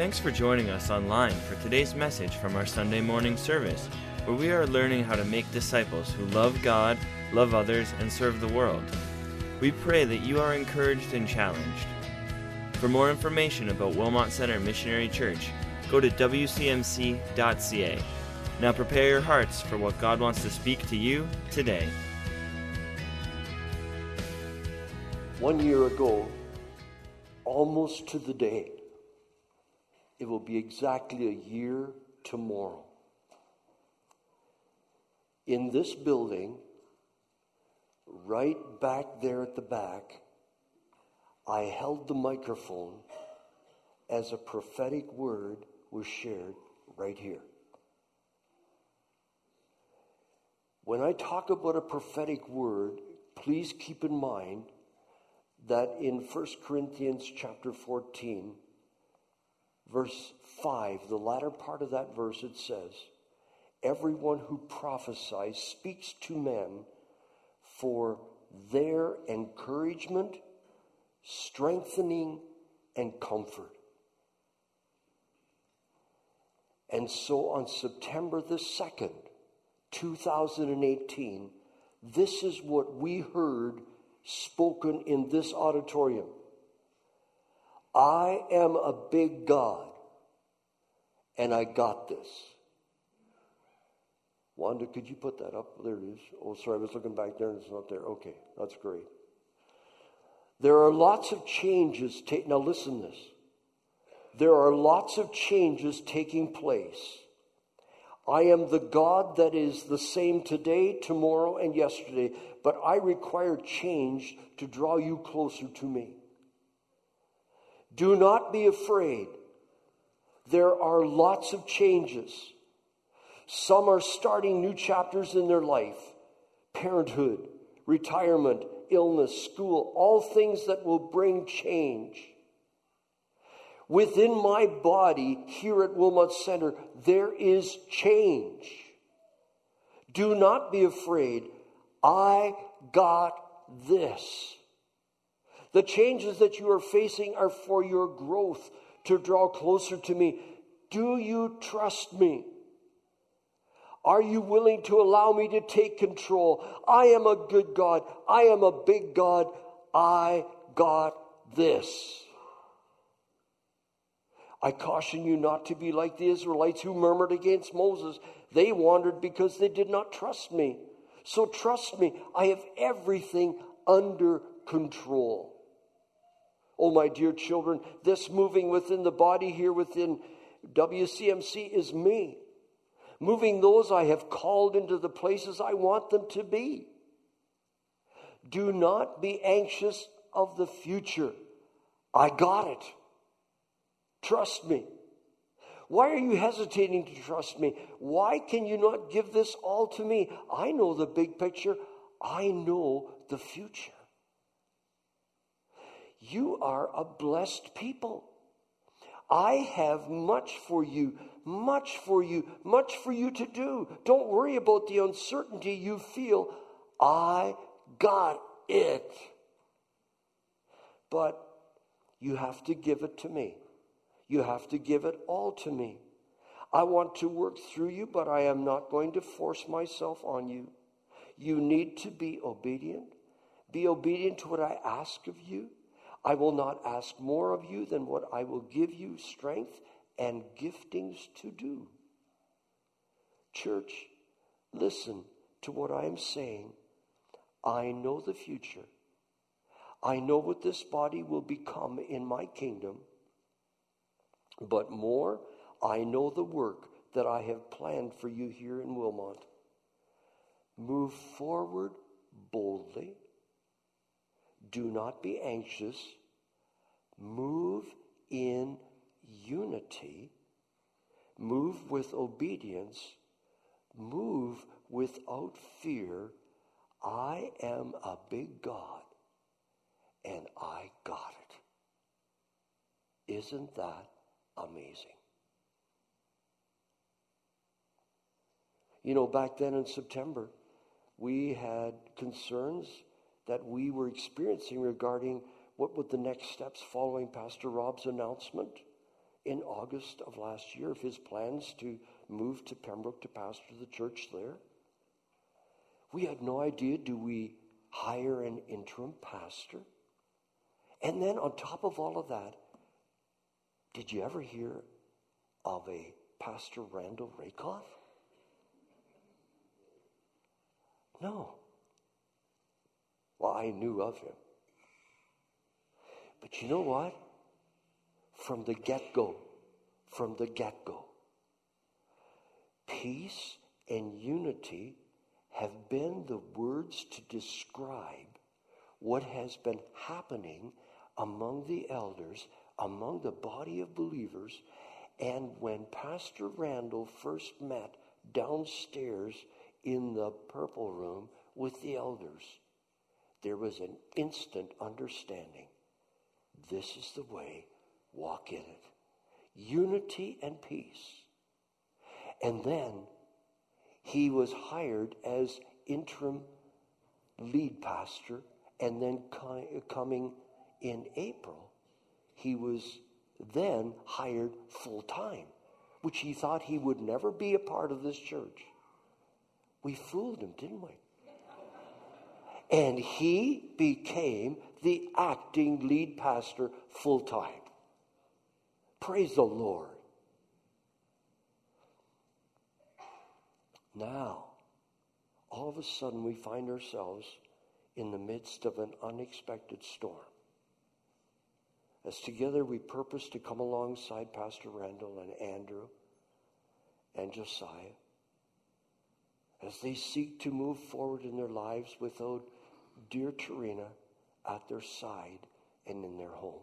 Thanks for joining us online for today's message from our Sunday morning service, where we are learning how to make disciples who love God, love others, and serve the world. We pray that you are encouraged and challenged. For more information about Wilmot Center Missionary Church, go to wcmc.ca. Now prepare your hearts for what God wants to speak to you today. One year ago, almost to the day, it will be exactly a year tomorrow. In this building, right back there at the back, I held the microphone as a prophetic word was shared right here. When I talk about a prophetic word, please keep in mind that in 1 Corinthians chapter 14, verse 5, the latter part of that verse, it says, Everyone who prophesies speaks to men for their encouragement, strengthening, and comfort. And so on September the 2nd, 2018, this is what we heard spoken in this auditorium. I am a big God, and I got this. Wanda, could you put that up? There it is. Oh, sorry, I was looking back there and it's not there. Okay, that's great. There are lots of changes. Ta- now, listen this. There are lots of changes taking place. I am the God that is the same today, tomorrow, and yesterday, but I require change to draw you closer to me. Do not be afraid. There are lots of changes. Some are starting new chapters in their life parenthood, retirement, illness, school, all things that will bring change. Within my body here at Wilmot Center, there is change. Do not be afraid. I got this. The changes that you are facing are for your growth to draw closer to me. Do you trust me? Are you willing to allow me to take control? I am a good God. I am a big God. I got this. I caution you not to be like the Israelites who murmured against Moses. They wandered because they did not trust me. So trust me, I have everything under control. Oh, my dear children, this moving within the body here within WCMC is me. Moving those I have called into the places I want them to be. Do not be anxious of the future. I got it. Trust me. Why are you hesitating to trust me? Why can you not give this all to me? I know the big picture. I know the future. You are a blessed people. I have much for you, much for you, much for you to do. Don't worry about the uncertainty you feel. I got it. But you have to give it to me. You have to give it all to me. I want to work through you, but I am not going to force myself on you. You need to be obedient. Be obedient to what I ask of you. I will not ask more of you than what I will give you strength and giftings to do. Church, listen to what I am saying. I know the future. I know what this body will become in my kingdom. But more, I know the work that I have planned for you here in Wilmot. Move forward boldly. Do not be anxious. Move in unity. Move with obedience. Move without fear. I am a big God and I got it. Isn't that amazing. You know, back then in September, we had concerns that we were experiencing regarding what were the next steps following Pastor Rob's announcement in August of last year of his plans to move to Pembroke to pastor the church there. We had no idea do we hire an interim pastor? And then on top of all of that, did you ever hear of a Pastor Randall Rakoff? No. Well, I knew of him. But you know what? From the get go, from the get go, peace and unity have been the words to describe what has been happening among the elders, among the body of believers. And when Pastor Randall first met downstairs in the purple room with the elders, there was an instant understanding. This is the way, walk in it. Unity and peace. And then he was hired as interim lead pastor, and then coming in April, he was then hired full time, which he thought he would never be a part of this church. We fooled him, didn't we? And he became the acting lead pastor full time. Praise the Lord. Now, all of a sudden, we find ourselves in the midst of an unexpected storm. As together we purpose to come alongside Pastor Randall and Andrew and Josiah as they seek to move forward in their lives without dear Tarina at their side and in their home.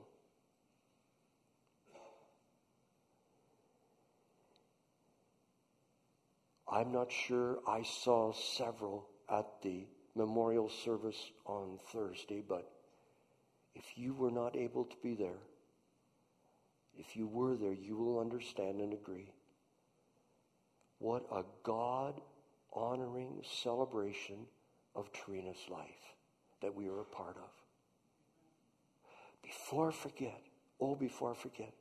I'm not sure I saw several at the memorial service on Thursday, but if you were not able to be there, if you were there, you will understand and agree. What a God honoring celebration of Trina's life that we were a part of. Before I forget, oh, before I forget,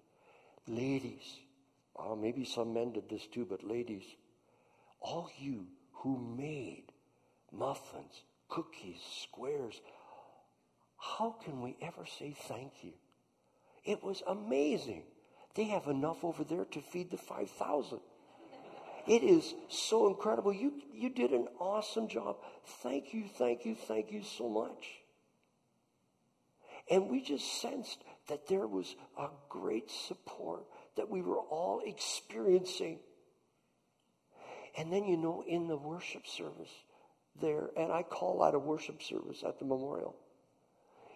ladies, oh, maybe some men did this too, but ladies, all you who made muffins, cookies, squares, how can we ever say thank you? It was amazing. They have enough over there to feed the 5,000. It is so incredible. You, you did an awesome job. Thank you, thank you, thank you so much. And we just sensed that there was a great support that we were all experiencing. And then, you know, in the worship service there, and I call that a worship service at the memorial.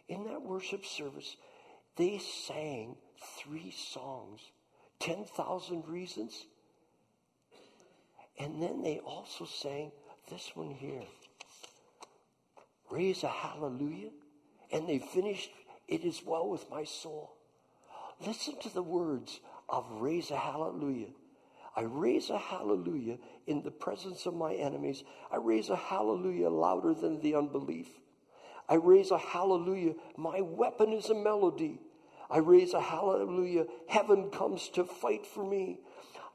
In that worship service, they sang three songs 10,000 Reasons. And then they also sang this one here Raise a Hallelujah. And they finished, It is well with my soul. Listen to the words of Raise a Hallelujah. I raise a hallelujah in the presence of my enemies. I raise a hallelujah louder than the unbelief. I raise a hallelujah. My weapon is a melody. I raise a hallelujah. Heaven comes to fight for me.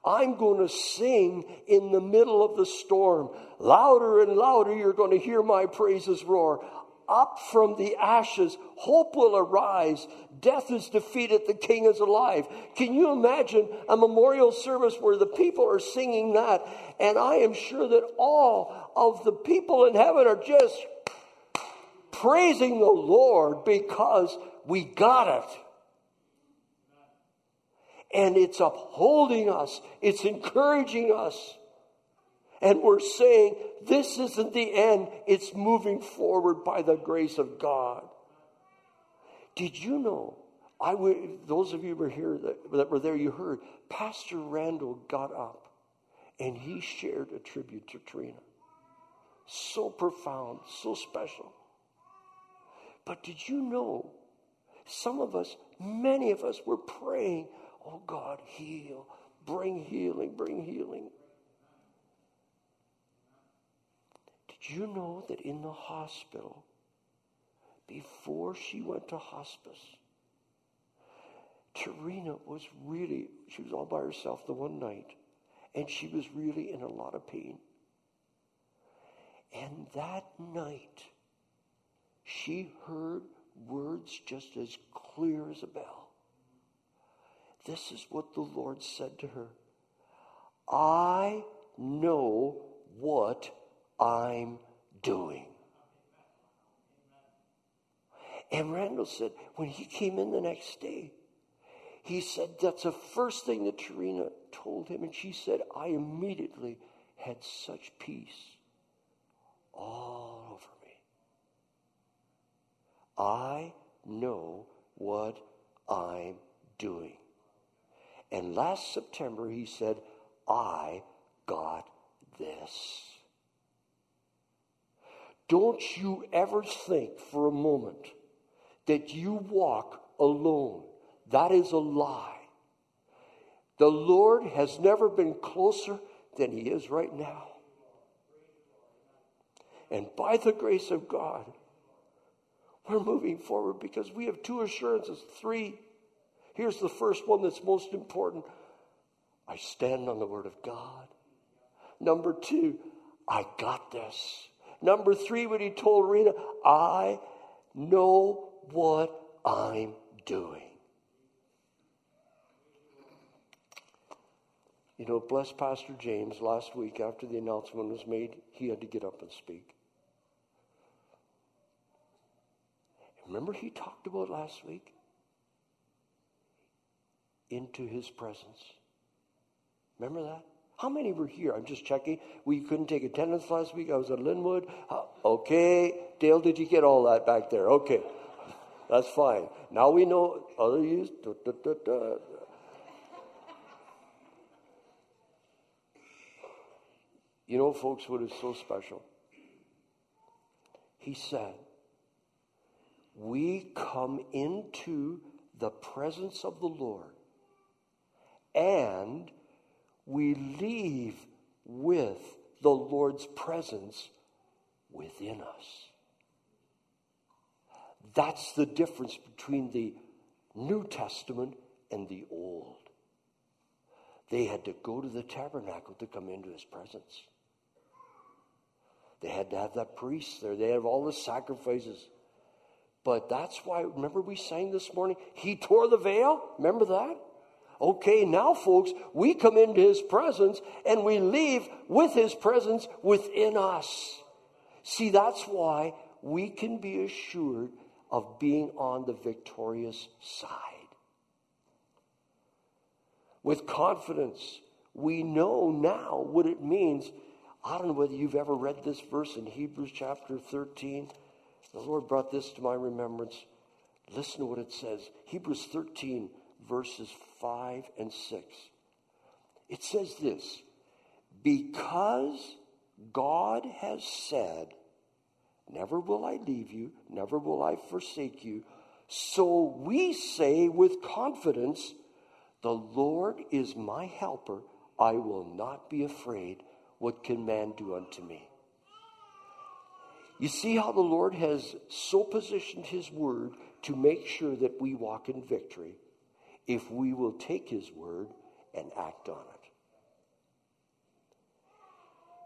I'm going to sing in the middle of the storm. Louder and louder, you're going to hear my praises roar. Up from the ashes, hope will arise. Death is defeated, the king is alive. Can you imagine a memorial service where the people are singing that? And I am sure that all of the people in heaven are just praising the Lord because we got it. And it's upholding us, it's encouraging us. And we're saying, this isn't the end, it's moving forward by the grace of God. Did you know? I would, those of you who were here that, that were there, you heard Pastor Randall got up and he shared a tribute to Trina. So profound, so special. But did you know some of us, many of us, were praying, oh God, heal, bring healing, bring healing. Did you know that in the hospital, before she went to hospice, Tarina was really, she was all by herself the one night, and she was really in a lot of pain. And that night, she heard words just as clear as a bell. This is what the Lord said to her I know what I'm doing. And Randall said, when he came in the next day, he said that's the first thing that Tarina told him. And she said, I immediately had such peace all over me. I know what I'm doing. And last September, he said, I got this. Don't you ever think for a moment that you walk alone. That is a lie. The Lord has never been closer than He is right now. And by the grace of God, we're moving forward because we have two assurances. Three. Here's the first one that's most important I stand on the Word of God. Number two, I got this. Number three, when he told Rena, I know what I'm doing. You know, bless Pastor James last week after the announcement was made, he had to get up and speak. Remember, he talked about last week? Into his presence. Remember that? How many were here? I'm just checking. We couldn't take attendance last week. I was at Linwood. Okay. Dale, did you get all that back there? Okay. That's fine. Now we know other use. You know, folks, what is so special? He said, We come into the presence of the Lord and we leave with the Lord's presence within us. That's the difference between the New Testament and the Old. They had to go to the tabernacle to come into his presence. They had to have that priest there. They have all the sacrifices. But that's why, remember we sang this morning? He tore the veil. Remember that? Okay, now, folks, we come into his presence and we leave with his presence within us. See, that's why we can be assured of being on the victorious side. With confidence, we know now what it means. I don't know whether you've ever read this verse in Hebrews chapter 13. The Lord brought this to my remembrance. Listen to what it says Hebrews 13, verses 5 and 6. It says this Because God has said, Never will I leave you, never will I forsake you. So we say with confidence, The Lord is my helper. I will not be afraid. What can man do unto me? You see how the Lord has so positioned His word to make sure that we walk in victory if we will take His word and act on it.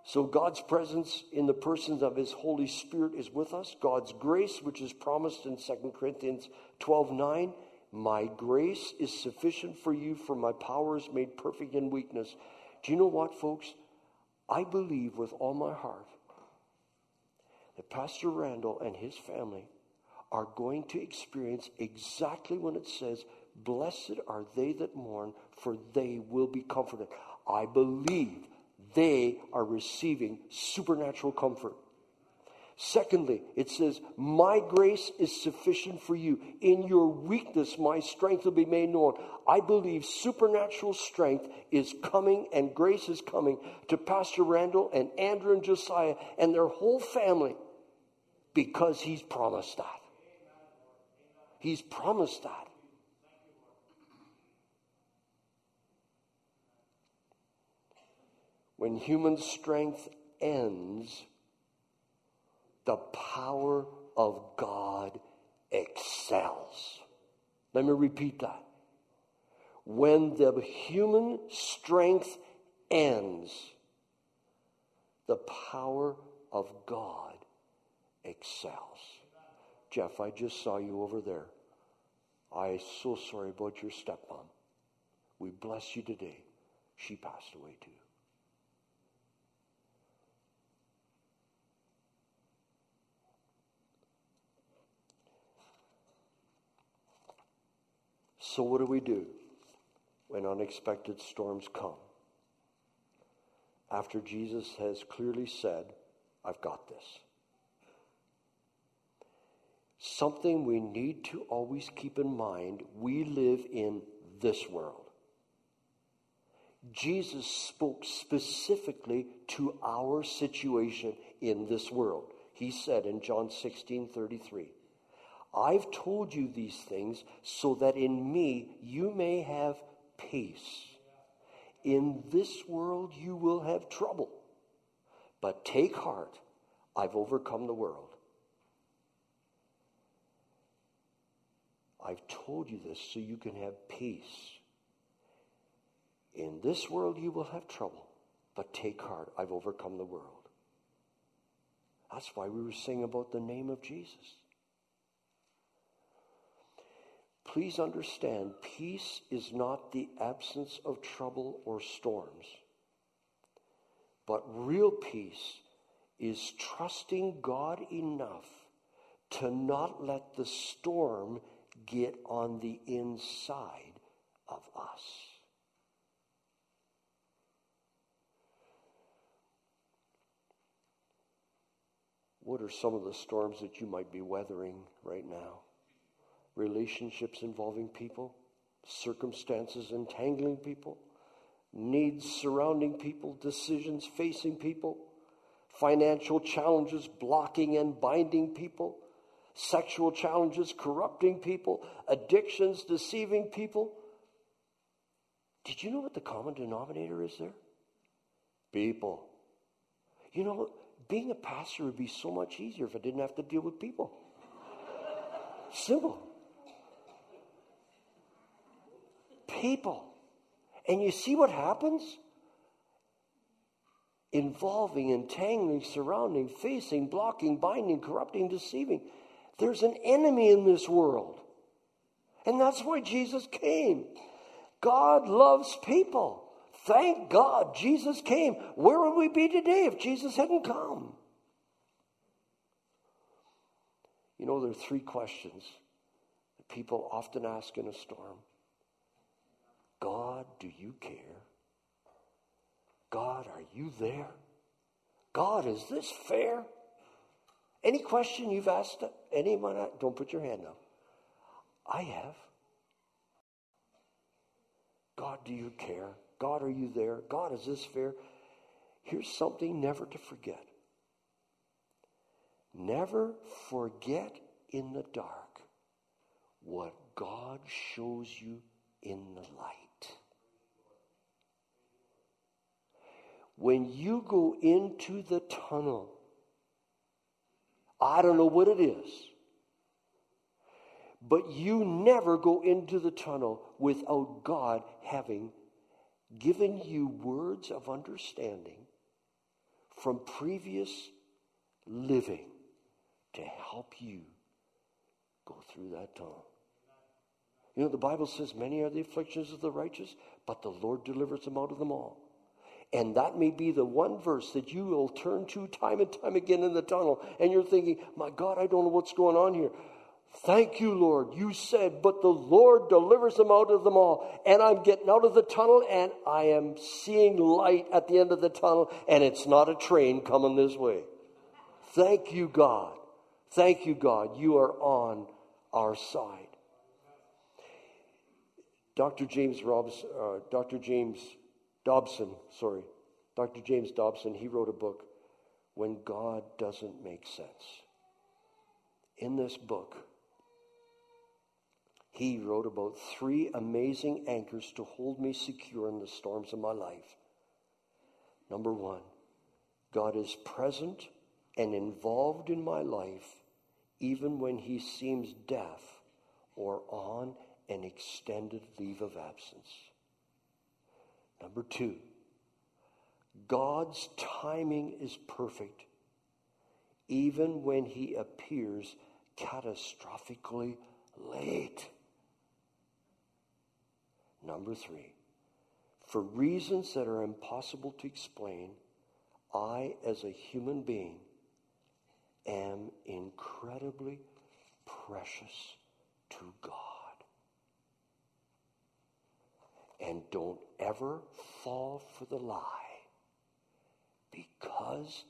So God's presence in the persons of his Holy Spirit is with us. God's grace, which is promised in 2 Corinthians 12 9, my grace is sufficient for you, for my power is made perfect in weakness. Do you know what, folks? I believe with all my heart that Pastor Randall and his family are going to experience exactly when it says, Blessed are they that mourn, for they will be comforted. I believe they are receiving supernatural comfort. Secondly, it says, My grace is sufficient for you. In your weakness, my strength will be made known. I believe supernatural strength is coming and grace is coming to Pastor Randall and Andrew and Josiah and their whole family because he's promised that. He's promised that. When human strength ends, the power of God excels. Let me repeat that. when the human strength ends, the power of God excels. Jeff, I just saw you over there. I'm so sorry about your stepmom. We bless you today. She passed away too. So, what do we do when unexpected storms come? After Jesus has clearly said, I've got this. Something we need to always keep in mind we live in this world. Jesus spoke specifically to our situation in this world. He said in John 16 33, I've told you these things so that in me you may have peace. In this world you will have trouble, but take heart, I've overcome the world. I've told you this so you can have peace. In this world you will have trouble, but take heart, I've overcome the world. That's why we were singing about the name of Jesus. Please understand, peace is not the absence of trouble or storms. But real peace is trusting God enough to not let the storm get on the inside of us. What are some of the storms that you might be weathering right now? Relationships involving people, circumstances entangling people, needs surrounding people, decisions facing people, financial challenges blocking and binding people, sexual challenges corrupting people, addictions deceiving people. Did you know what the common denominator is there? People. You know, being a pastor would be so much easier if I didn't have to deal with people. Simple. People. And you see what happens? Involving, entangling, surrounding, facing, blocking, binding, corrupting, deceiving. There's an enemy in this world. And that's why Jesus came. God loves people. Thank God Jesus came. Where would we be today if Jesus hadn't come? You know, there are three questions that people often ask in a storm God, do you care? God, are you there? God, is this fair? Any question you've asked anyone, don't put your hand up. I have. God, do you care? God, are you there? God, is this fair? Here's something never to forget. Never forget in the dark what God shows you in the light. When you go into the tunnel, I don't know what it is, but you never go into the tunnel without God having given you words of understanding from previous living to help you go through that tunnel. You know, the Bible says, Many are the afflictions of the righteous, but the Lord delivers them out of them all. And that may be the one verse that you will turn to time and time again in the tunnel. And you're thinking, my God, I don't know what's going on here. Thank you, Lord. You said, but the Lord delivers them out of them all. And I'm getting out of the tunnel and I am seeing light at the end of the tunnel and it's not a train coming this way. Thank you, God. Thank you, God. You are on our side. Dr. James Robs, uh, Dr. James Dobson, sorry, Dr. James Dobson, he wrote a book, When God Doesn't Make Sense. In this book, he wrote about three amazing anchors to hold me secure in the storms of my life. Number one, God is present and involved in my life even when he seems deaf or on an extended leave of absence. Number two, God's timing is perfect, even when He appears catastrophically late. Number three, for reasons that are impossible to explain, I, as a human being, am incredibly precious to God. And don't ever fall for the lie because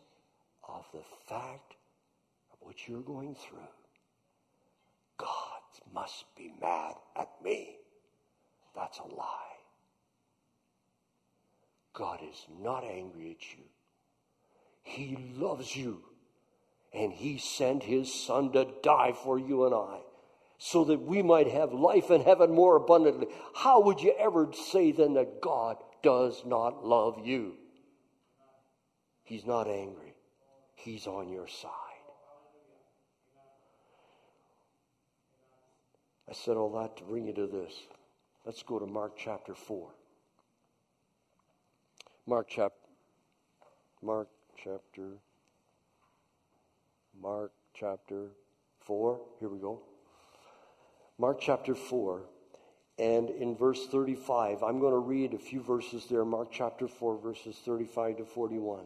of the fact of what you're going through. God must be mad at me. That's a lie. God is not angry at you. He loves you. And He sent His Son to die for you and I so that we might have life and heaven more abundantly. How would you ever say then that God does not love you? He's not angry, He's on your side. I said all that to bring you to this. Let's go to Mark chapter 4. Mark chapter Mark chapter Mark chapter 4. Here we go. Mark chapter 4. And in verse 35, I'm going to read a few verses there, Mark chapter 4, verses 35 to 41.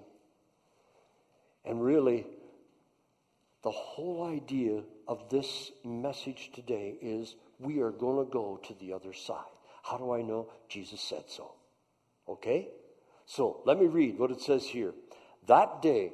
And really, the whole idea of this message today is we are going to go to the other side. How do I know? Jesus said so. Okay? So let me read what it says here. That day,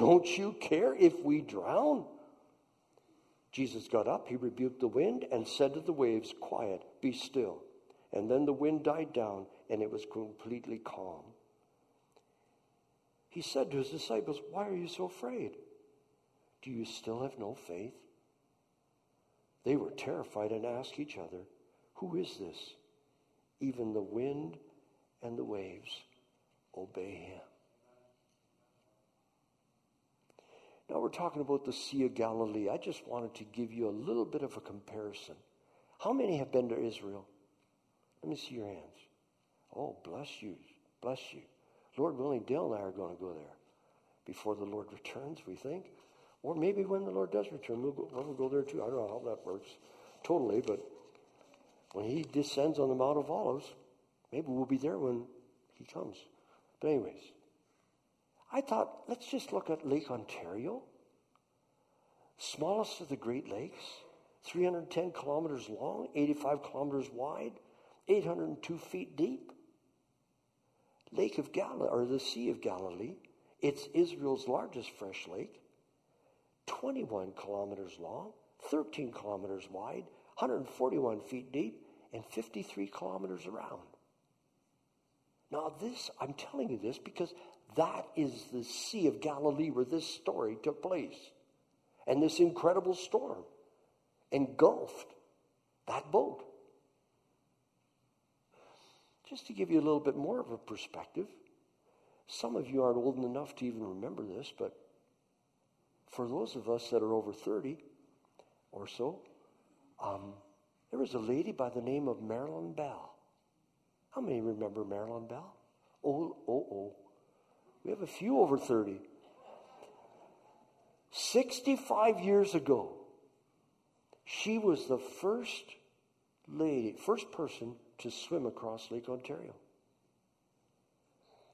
don't you care if we drown? Jesus got up, he rebuked the wind, and said to the waves, Quiet, be still. And then the wind died down, and it was completely calm. He said to his disciples, Why are you so afraid? Do you still have no faith? They were terrified and asked each other, Who is this? Even the wind and the waves obey him. Now we're talking about the Sea of Galilee. I just wanted to give you a little bit of a comparison. How many have been to Israel? Let me see your hands. Oh, bless you. Bless you. Lord willing, Dale and I are going to go there before the Lord returns, we think. Or maybe when the Lord does return, we'll go, we'll go there too. I don't know how that works totally, but when he descends on the Mount of Olives, maybe we'll be there when he comes. But, anyways, I thought, let's just look at Lake Ontario, smallest of the Great Lakes, 310 kilometers long, 85 kilometers wide, 802 feet deep. Lake of Galilee, or the Sea of Galilee, it's Israel's largest fresh lake, 21 kilometers long, 13 kilometers wide, 141 feet deep, and 53 kilometers around. Now, this, I'm telling you this because that is the Sea of Galilee where this story took place. And this incredible storm engulfed that boat. Just to give you a little bit more of a perspective, some of you aren't old enough to even remember this, but for those of us that are over 30 or so, um, there was a lady by the name of Marilyn Bell. How many remember Marilyn Bell? Oh, oh, oh. We have a few over 30. 65 years ago, she was the first lady, first person to swim across Lake Ontario.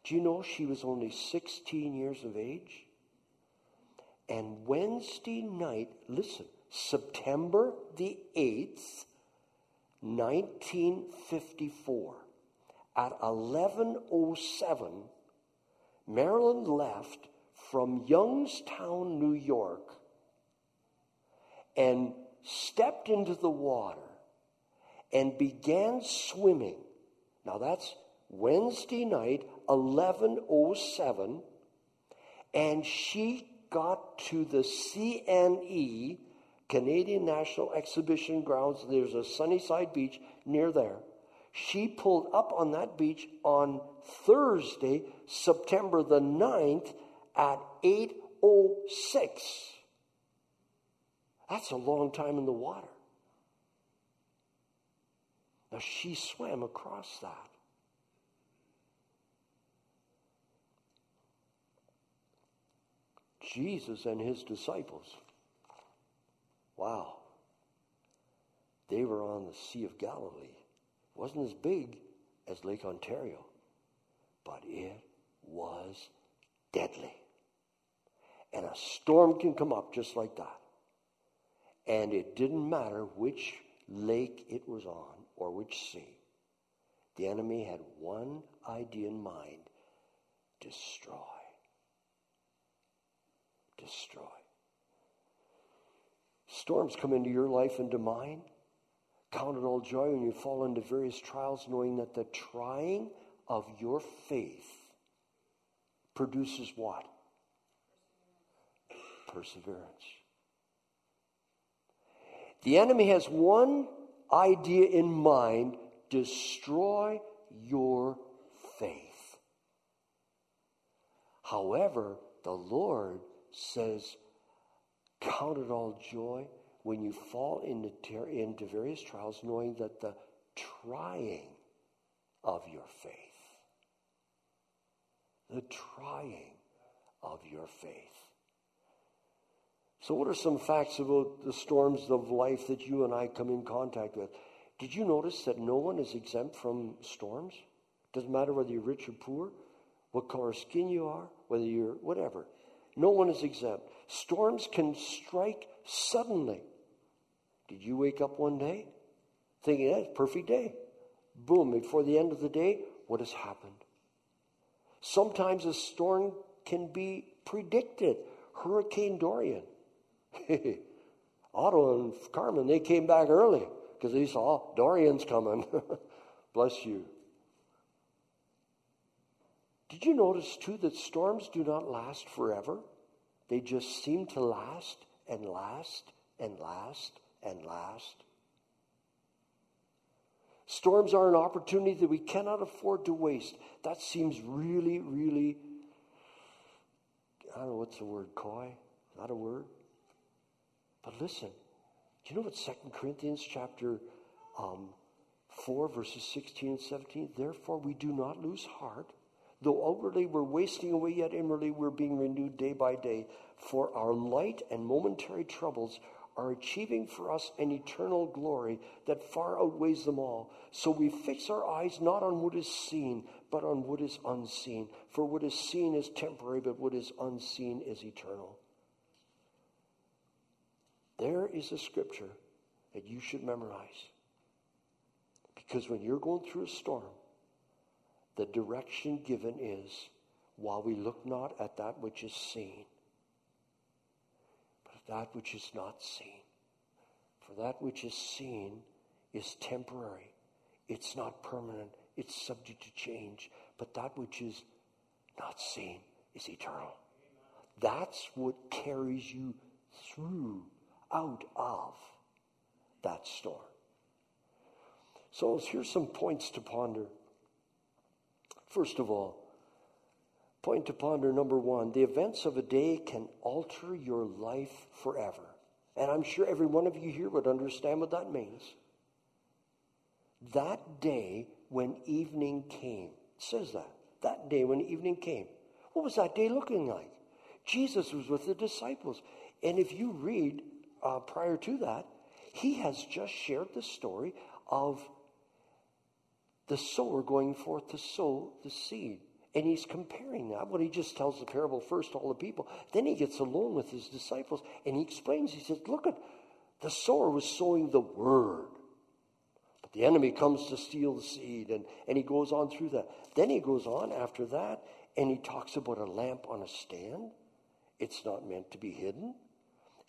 Do you know she was only 16 years of age? And Wednesday night, listen, September the 8th, 1954, at 1107, Marilyn left from Youngstown, New York, and stepped into the water and began swimming. Now that's Wednesday night, 1107, and she got to the CNE, Canadian National Exhibition Grounds. There's a Sunnyside Beach near there. She pulled up on that beach on Thursday, September the 9th at 806. That's a long time in the water. Now she swam across that. Jesus and his disciples, wow, they were on the Sea of Galilee. Wasn't as big as Lake Ontario, but it was deadly. And a storm can come up just like that. And it didn't matter which lake it was on or which sea. The enemy had one idea in mind destroy. Destroy. Storms come into your life and to mine. Count it all joy when you fall into various trials, knowing that the trying of your faith produces what? Perseverance. The enemy has one idea in mind destroy your faith. However, the Lord says, Count it all joy when you fall into, ter- into various trials, knowing that the trying of your faith, the trying of your faith. So, what are some facts about the storms of life that you and I come in contact with? Did you notice that no one is exempt from storms? Doesn't matter whether you're rich or poor, what color skin you are, whether you're whatever. No one is exempt. Storms can strike suddenly. Did you wake up one day thinking, yeah, perfect day? Boom, before the end of the day, what has happened? Sometimes a storm can be predicted. Hurricane Dorian. Otto and Carmen, they came back early because they saw Dorian's coming. Bless you. Did you notice too that storms do not last forever? They just seem to last and last and last and last. Storms are an opportunity that we cannot afford to waste. That seems really, really, I don't know what's the word, coy? Not a word? But listen, do you know what 2 Corinthians chapter um, 4, verses 16 and 17? Therefore, we do not lose heart. Though outwardly we're wasting away, yet inwardly we're being renewed day by day. For our light and momentary troubles are achieving for us an eternal glory that far outweighs them all. So we fix our eyes not on what is seen, but on what is unseen. For what is seen is temporary, but what is unseen is eternal. There is a scripture that you should memorize. Because when you're going through a storm, the direction given is while we look not at that which is seen, that which is not seen. For that which is seen is temporary, it's not permanent, it's subject to change. But that which is not seen is eternal. That's what carries you through, out of that storm. So here's some points to ponder. First of all, Point to ponder number one the events of a day can alter your life forever. And I'm sure every one of you here would understand what that means. That day when evening came, says that. That day when evening came. What was that day looking like? Jesus was with the disciples. And if you read uh, prior to that, he has just shared the story of the sower going forth to sow the seed. And he's comparing that. When he just tells the parable first to all the people, then he gets alone with his disciples and he explains. He says, Look at the sower was sowing the word. But the enemy comes to steal the seed, and, and he goes on through that. Then he goes on after that, and he talks about a lamp on a stand. It's not meant to be hidden.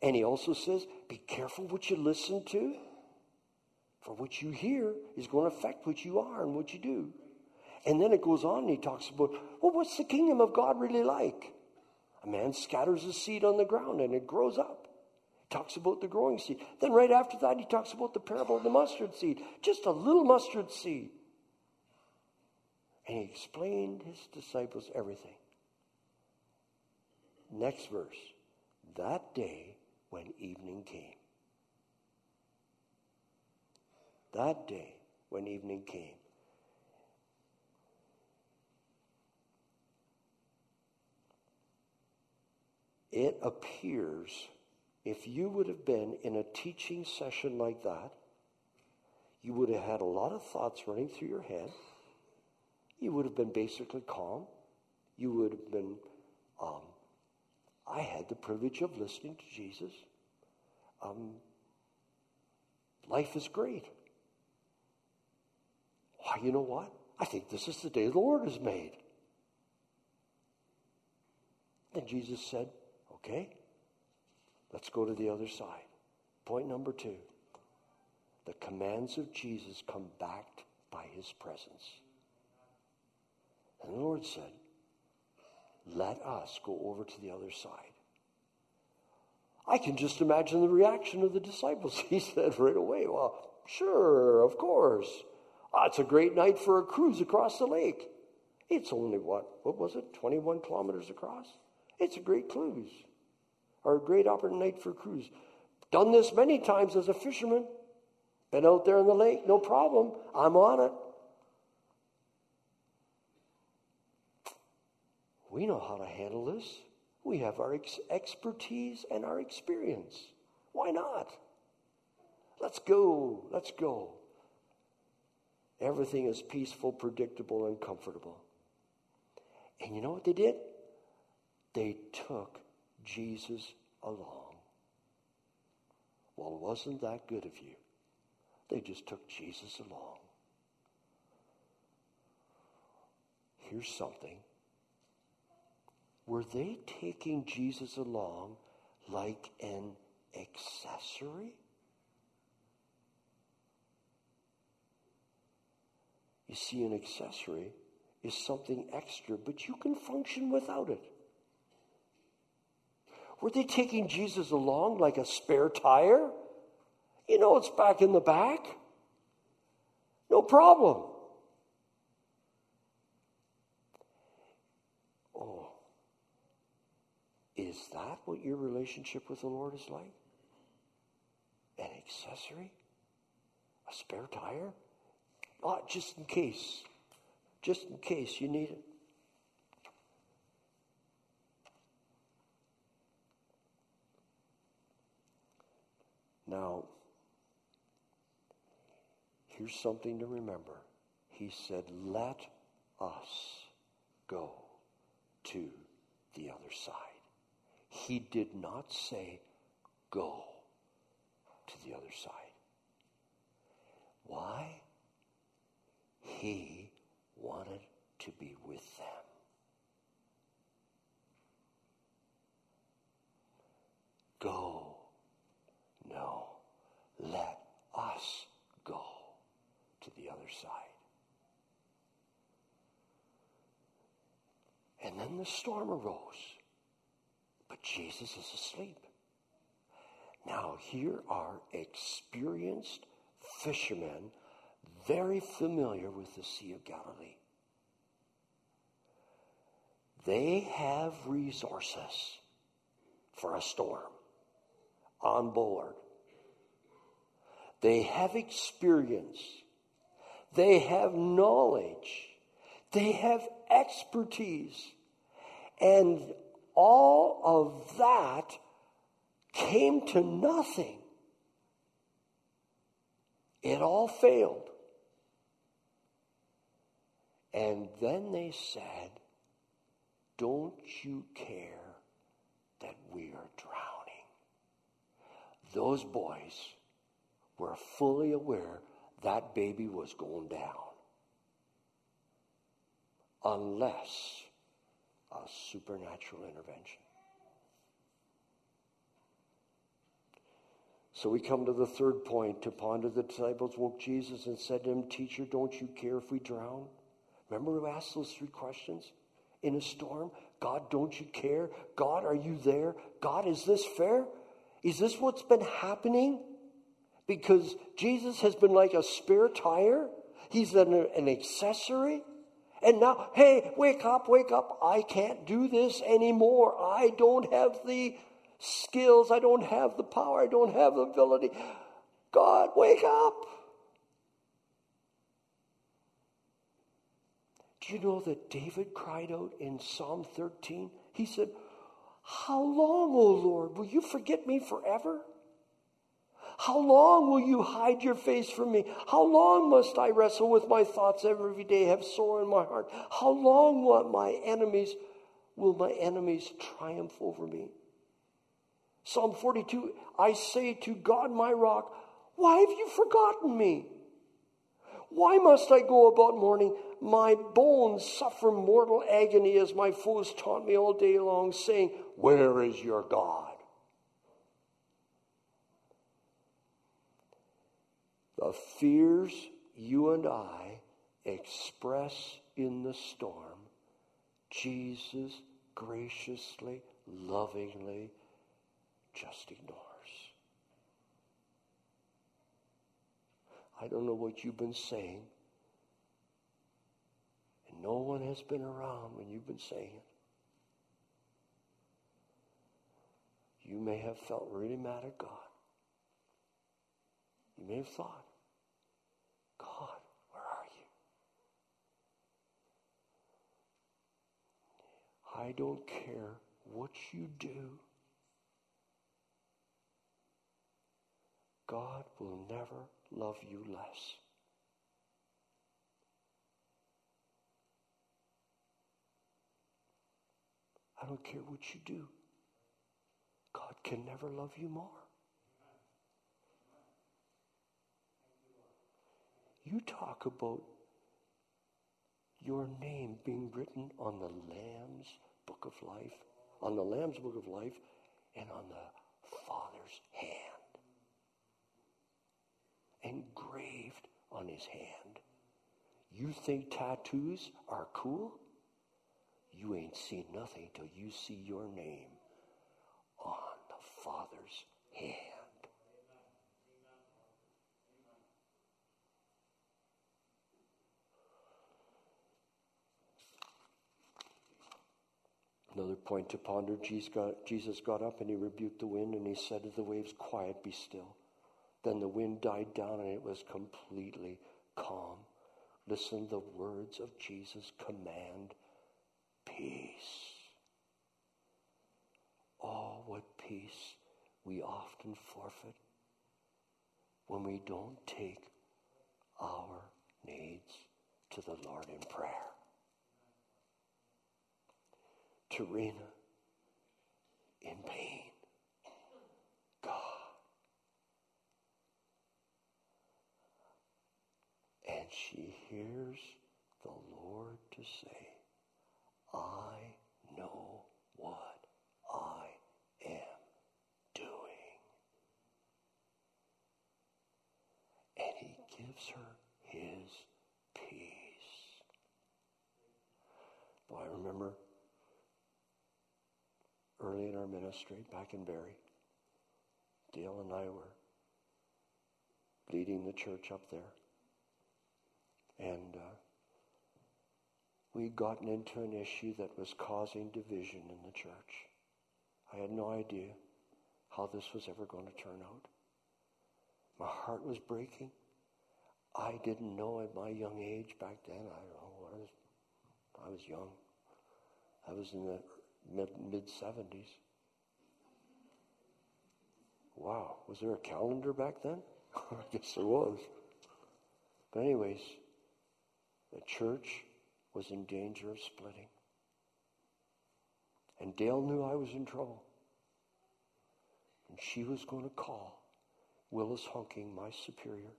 And he also says, Be careful what you listen to. For what you hear is going to affect what you are and what you do. And then it goes on and he talks about, well, what's the kingdom of God really like? A man scatters a seed on the ground and it grows up. He talks about the growing seed. Then right after that, he talks about the parable of the mustard seed. Just a little mustard seed. And he explained his disciples everything. Next verse. That day when evening came. that day when evening came. It appears if you would have been in a teaching session like that, you would have had a lot of thoughts running through your head. You would have been basically calm. You would have been, um, I had the privilege of listening to Jesus. Um, life is great. Why, you know what? I think this is the day the Lord has made. Then Jesus said, Okay, let's go to the other side. Point number two the commands of Jesus come backed by his presence. And the Lord said, Let us go over to the other side. I can just imagine the reaction of the disciples. He said right away, Well, sure, of course. Oh, it's a great night for a cruise across the lake. It's only what? What was it? 21 kilometers across? It's a great cruise or a great opportunity for cruise. Done this many times as a fisherman. Been out there in the lake, no problem. I'm on it. We know how to handle this. We have our ex- expertise and our experience. Why not? Let's go. Let's go. Everything is peaceful, predictable, and comfortable. And you know what they did? They took Jesus along. Well, wasn't that good of you? They just took Jesus along. Here's something. Were they taking Jesus along like an accessory? You see, an accessory is something extra, but you can function without it. Were they taking Jesus along like a spare tire? You know, it's back in the back. No problem. Oh, is that what your relationship with the Lord is like? An accessory? A spare tire? Oh, just in case. Just in case you need it. Now, here's something to remember. He said, Let us go to the other side. He did not say, Go to the other side. Why? He wanted to be with them. Go. No. Let us go to the other side. The storm arose. But Jesus is asleep. Now, here are experienced fishermen very familiar with the Sea of Galilee. They have resources for a storm on board. They have experience. They have knowledge. They have expertise. And all of that came to nothing. It all failed. And then they said, Don't you care that we are drowning? Those boys were fully aware that baby was going down. Unless a supernatural intervention. So we come to the third point. To ponder, the disciples woke Jesus and said to him, Teacher, don't you care if we drown? Remember who asked those three questions? In a storm? God, don't you care? God, are you there? God, is this fair? Is this what's been happening? Because Jesus has been like a spare tire. He's an, an accessory. And now, hey, wake up, wake up. I can't do this anymore. I don't have the skills. I don't have the power. I don't have the ability. God, wake up. Do you know that David cried out in Psalm 13? He said, How long, O Lord, will you forget me forever? How long will you hide your face from me? How long must I wrestle with my thoughts every day, have sore in my heart? How long will my enemies will my enemies triumph over me? Psalm 42 I say to God, my rock, why have you forgotten me? Why must I go about mourning? My bones suffer mortal agony as my foes taunt me all day long, saying, Where is your God? The fears you and I express in the storm, Jesus graciously, lovingly just ignores. I don't know what you've been saying, and no one has been around when you've been saying it. You may have felt really mad at God. You may have thought, God, where are you? I don't care what you do. God will never love you less. I don't care what you do. God can never love you more. You talk about your name being written on the Lamb's book of life, on the Lamb's book of life, and on the Father's hand engraved on his hand. You think tattoos are cool? You ain't seen nothing till you see your name on the Father's hand. Another point to ponder Jesus got, up and he rebuked the wind and he said to the waves, Quiet, be still. Then the wind died down and it was completely calm. Listen the words of Jesus' command peace. Oh, what peace we often forfeit when we don't take our needs to the Lord in prayer. Terina, in pain. God. And she hears the Lord to say, I know what I am doing. And he gives her his peace. Boy, I remember early in our ministry back in Barrie, Dale and I were leading the church up there. And uh, we'd gotten into an issue that was causing division in the church. I had no idea how this was ever going to turn out. My heart was breaking. I didn't know at my young age back then. I don't know. I was, I was young. I was in the mid mid seventies. Wow, was there a calendar back then? I guess there was. But anyways, the church was in danger of splitting. And Dale knew I was in trouble. And she was going to call Willis Hunking, my superior,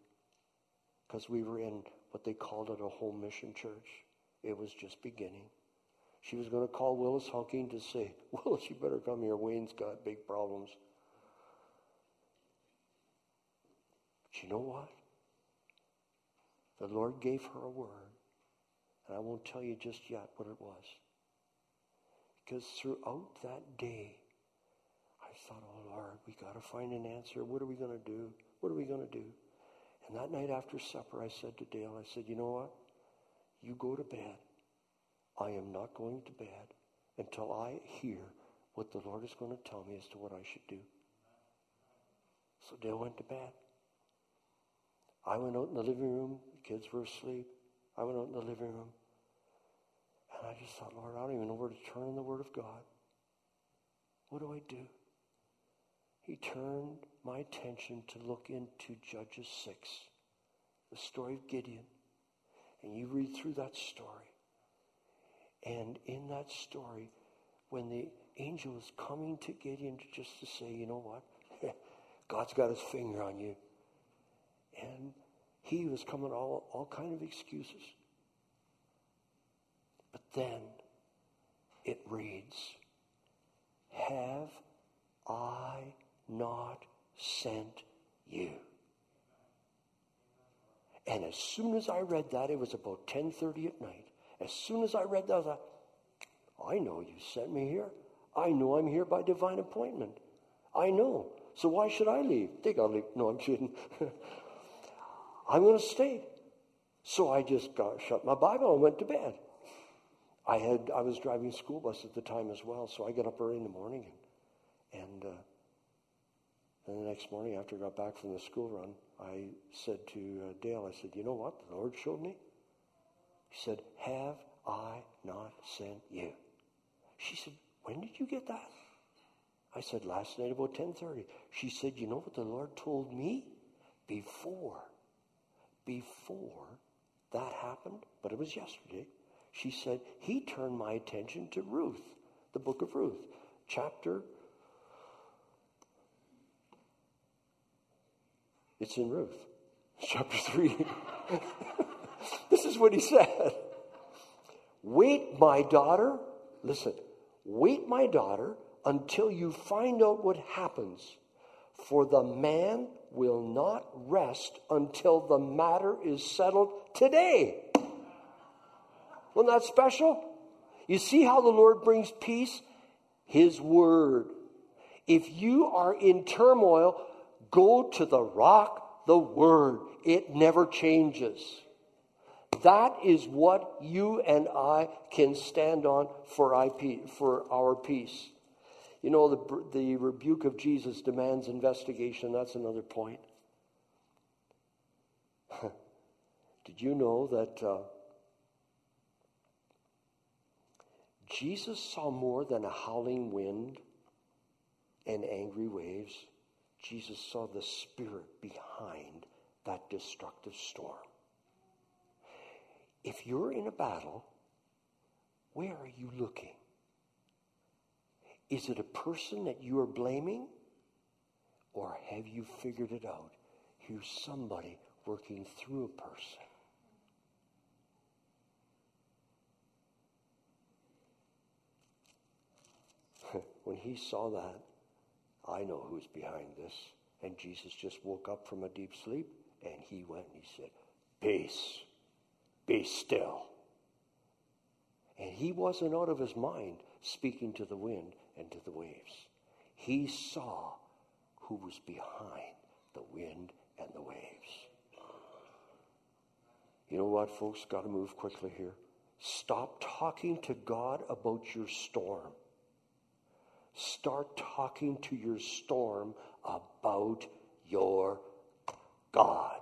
because we were in what they called it a home mission church. It was just beginning. She was going to call Willis Hunking to say, Willis, you better come here. Wayne's got big problems. But you know what? The Lord gave her a word. And I won't tell you just yet what it was. Because throughout that day, I thought, oh Lord, we got to find an answer. What are we going to do? What are we going to do? And that night after supper, I said to Dale, I said, you know what? You go to bed. I am not going to bed until I hear what the Lord is going to tell me as to what I should do. So Dale went to bed. I went out in the living room. The kids were asleep. I went out in the living room. And I just thought, Lord, I don't even know where to turn in the Word of God. What do I do? He turned my attention to look into Judges 6, the story of Gideon. And you read through that story. And in that story, when the angel is coming to Gideon just to say, you know what? God's got his finger on you. And he was coming all, all kind of excuses. But then it reads, Have I not sent you? And as soon as I read that, it was about 10:30 at night. As soon as I read that, I thought, I know you sent me here. I know I'm here by divine appointment. I know. So why should I leave? They gotta leave. No, I'm kidding. I'm going to stay. So I just got, shut my Bible and went to bed. I had I was driving school bus at the time as well, so I got up early in the morning and and uh, then the next morning after I got back from the school run, I said to uh, Dale, I said, "You know what? The Lord showed me." Said, "Have I not sent you?" She said, "When did you get that?" I said, "Last night about 10:30." She said, "You know what the Lord told me before before that happened, but it was yesterday, she said, He turned my attention to Ruth, the book of Ruth, chapter. It's in Ruth, chapter 3. what he said Wait, my daughter, listen, wait, my daughter, until you find out what happens. For the man will not rest until the matter is settled today. Wasn't that special? You see how the Lord brings peace? His word. If you are in turmoil, go to the rock, the word. It never changes. That is what you and I can stand on for, IP, for our peace. You know, the, the rebuke of Jesus demands investigation. That's another point. Did you know that uh, Jesus saw more than a howling wind and angry waves? Jesus saw the spirit behind that destructive storm. If you're in a battle, where are you looking? Is it a person that you are blaming? Or have you figured it out? Here's somebody working through a person. when he saw that, I know who's behind this. And Jesus just woke up from a deep sleep and he went and he said, Peace, be still. And he wasn't out of his mind speaking to the wind and to the waves. He saw who was behind the wind and the waves. You know what, folks? Got to move quickly here. Stop talking to God about your storm. Start talking to your storm about your God.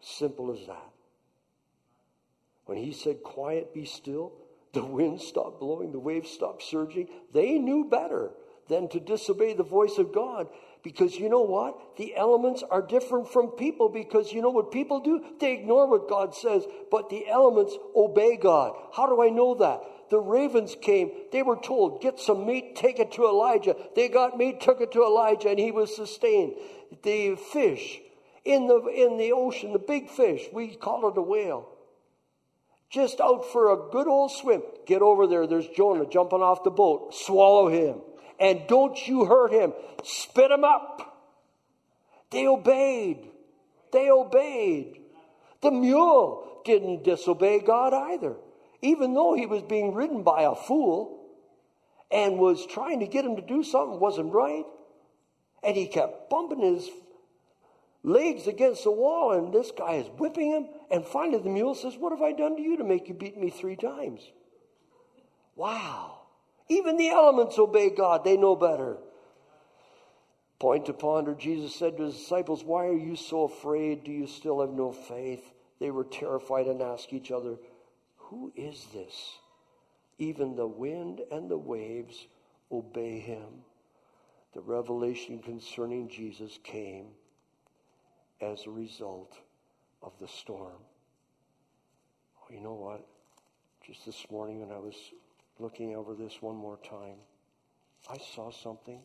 Simple as that. When he said, Quiet, be still, the wind stopped blowing, the waves stopped surging. They knew better than to disobey the voice of God. Because you know what? The elements are different from people because you know what people do? They ignore what God says, but the elements obey God. How do I know that? The ravens came. They were told, get some meat, take it to Elijah. They got meat, took it to Elijah, and he was sustained. The fish in the, in the ocean, the big fish, we call it a whale just out for a good old swim. Get over there. There's Jonah jumping off the boat. Swallow him. And don't you hurt him. Spit him up. They obeyed. They obeyed. The mule didn't disobey God either, even though he was being ridden by a fool and was trying to get him to do something wasn't right. And he kept bumping his legs against the wall, and this guy is whipping him. And finally, the mule says, What have I done to you to make you beat me three times? Wow. Even the elements obey God, they know better. Point to ponder, Jesus said to his disciples, Why are you so afraid? Do you still have no faith? They were terrified and asked each other, Who is this? Even the wind and the waves obey him. The revelation concerning Jesus came as a result of the storm. Oh, you know what? Just this morning when I was looking over this one more time, I saw something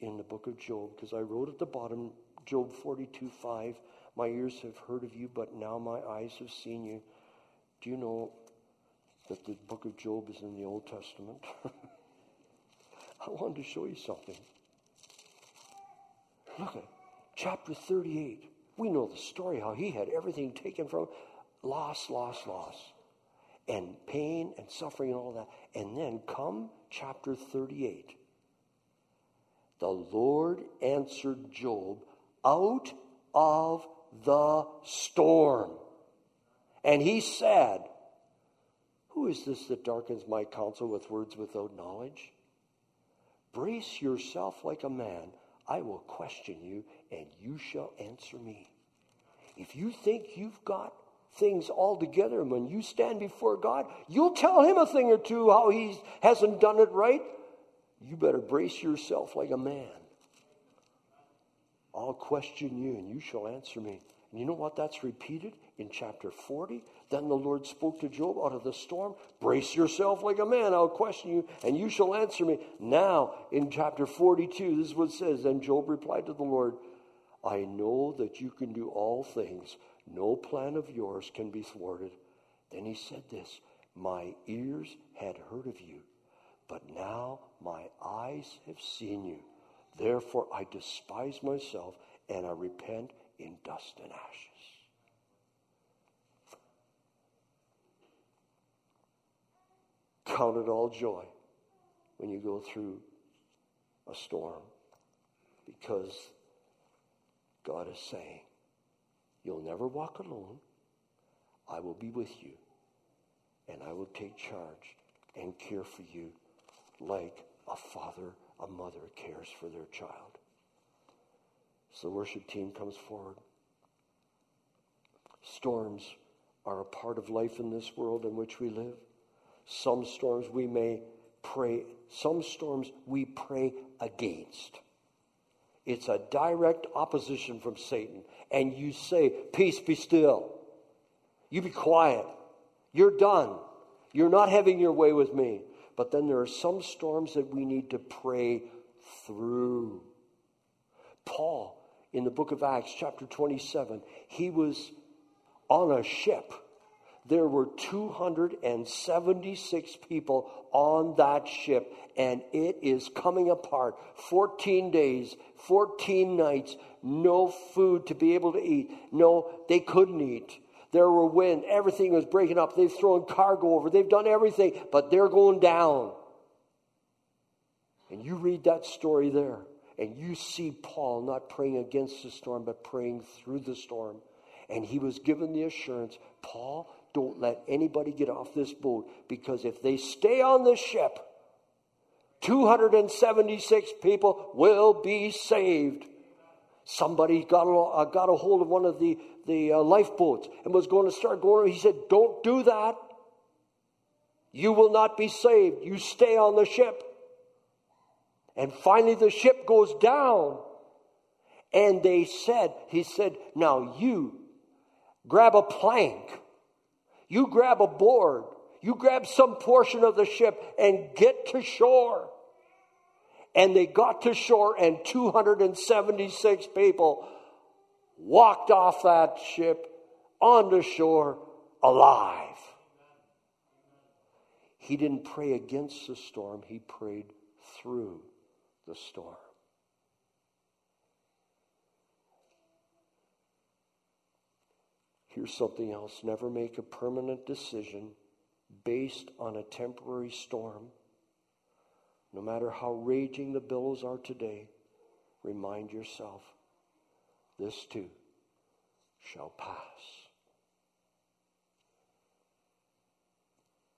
in the book of Job because I wrote at the bottom, Job 42 5, my ears have heard of you, but now my eyes have seen you. Do you know that the book of Job is in the Old Testament? I wanted to show you something. Look at chapter 38. We know the story how he had everything taken from loss, loss, loss, and pain and suffering and all that. And then come chapter 38. The Lord answered Job out of the storm. And he said, Who is this that darkens my counsel with words without knowledge? Brace yourself like a man. I will question you, and you shall answer me. If you think you've got things all together, and when you stand before God, you'll tell him a thing or two how he hasn't done it right, you better brace yourself like a man. I'll question you, and you shall answer me. And you know what? That's repeated in chapter 40. Then the Lord spoke to Job out of the storm Brace yourself like a man, I'll question you, and you shall answer me. Now, in chapter 42, this is what it says Then Job replied to the Lord, I know that you can do all things, no plan of yours can be thwarted. Then he said this My ears had heard of you, but now my eyes have seen you. Therefore, I despise myself and I repent in dust and ashes. Count it all joy when you go through a storm because God is saying, You'll never walk alone. I will be with you, and I will take charge and care for you like a father, a mother cares for their child. So the worship team comes forward. Storms are a part of life in this world in which we live. Some storms we may pray, some storms we pray against. It's a direct opposition from Satan. And you say, Peace, be still. You be quiet. You're done. You're not having your way with me. But then there are some storms that we need to pray through. Paul, in the book of Acts, chapter 27, he was on a ship. There were 276 people on that ship, and it is coming apart. 14 days, 14 nights, no food to be able to eat. No, they couldn't eat. There were wind, everything was breaking up. They've thrown cargo over, they've done everything, but they're going down. And you read that story there, and you see Paul not praying against the storm, but praying through the storm. And he was given the assurance Paul, don't let anybody get off this boat because if they stay on the ship, 276 people will be saved. Somebody got a, uh, got a hold of one of the, the uh, lifeboats and was going to start going. He said, Don't do that. You will not be saved. You stay on the ship. And finally, the ship goes down. And they said, He said, Now you grab a plank, you grab a board, you grab some portion of the ship and get to shore. And they got to shore, and 276 people walked off that ship onto shore alive. He didn't pray against the storm, he prayed through the storm. Here's something else never make a permanent decision based on a temporary storm. No matter how raging the billows are today, remind yourself this too shall pass.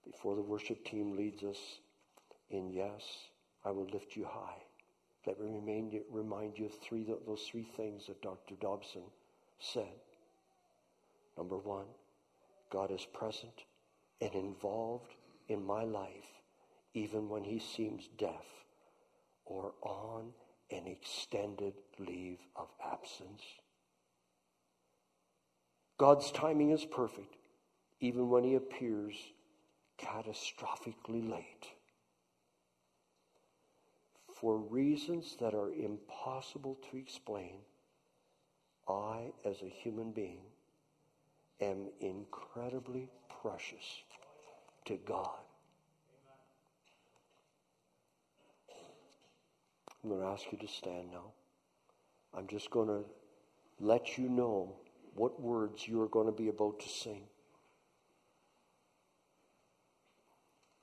Before the worship team leads us in yes, I will lift you high. Let me remind you, remind you of three, those three things that Dr. Dobson said. Number one, God is present and involved in my life even when he seems deaf or on an extended leave of absence. God's timing is perfect even when he appears catastrophically late. For reasons that are impossible to explain, I, as a human being, am incredibly precious to God. I'm going to ask you to stand now. I'm just going to let you know what words you are going to be about to sing.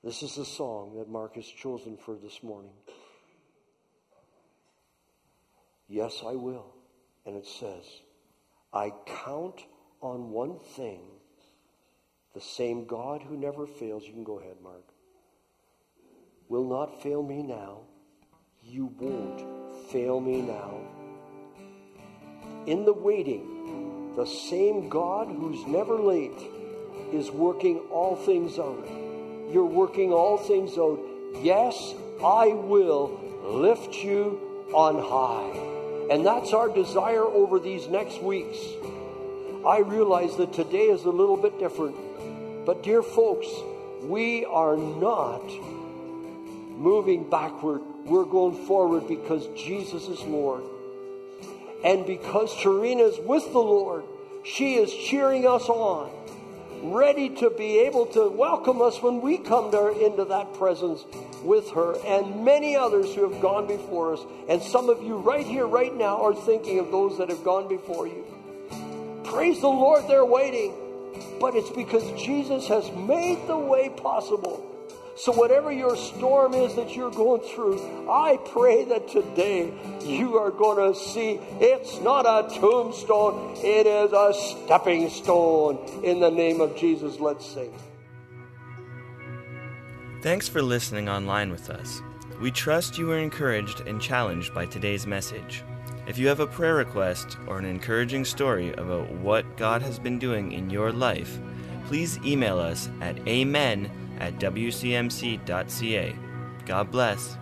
This is the song that Mark has chosen for this morning. Yes, I will. And it says, I count on one thing the same God who never fails. You can go ahead, Mark. Will not fail me now. You won't fail me now. In the waiting, the same God who's never late is working all things out. You're working all things out. Yes, I will lift you on high. And that's our desire over these next weeks. I realize that today is a little bit different. But, dear folks, we are not moving backward. We're going forward because Jesus is Lord. And because Tarina is with the Lord, she is cheering us on, ready to be able to welcome us when we come to, into that presence with her and many others who have gone before us. And some of you right here, right now, are thinking of those that have gone before you. Praise the Lord, they're waiting. But it's because Jesus has made the way possible. So, whatever your storm is that you're going through, I pray that today you are going to see it's not a tombstone, it is a stepping stone. In the name of Jesus, let's sing. Thanks for listening online with us. We trust you were encouraged and challenged by today's message. If you have a prayer request or an encouraging story about what God has been doing in your life, please email us at amen at wcmc.ca. God bless.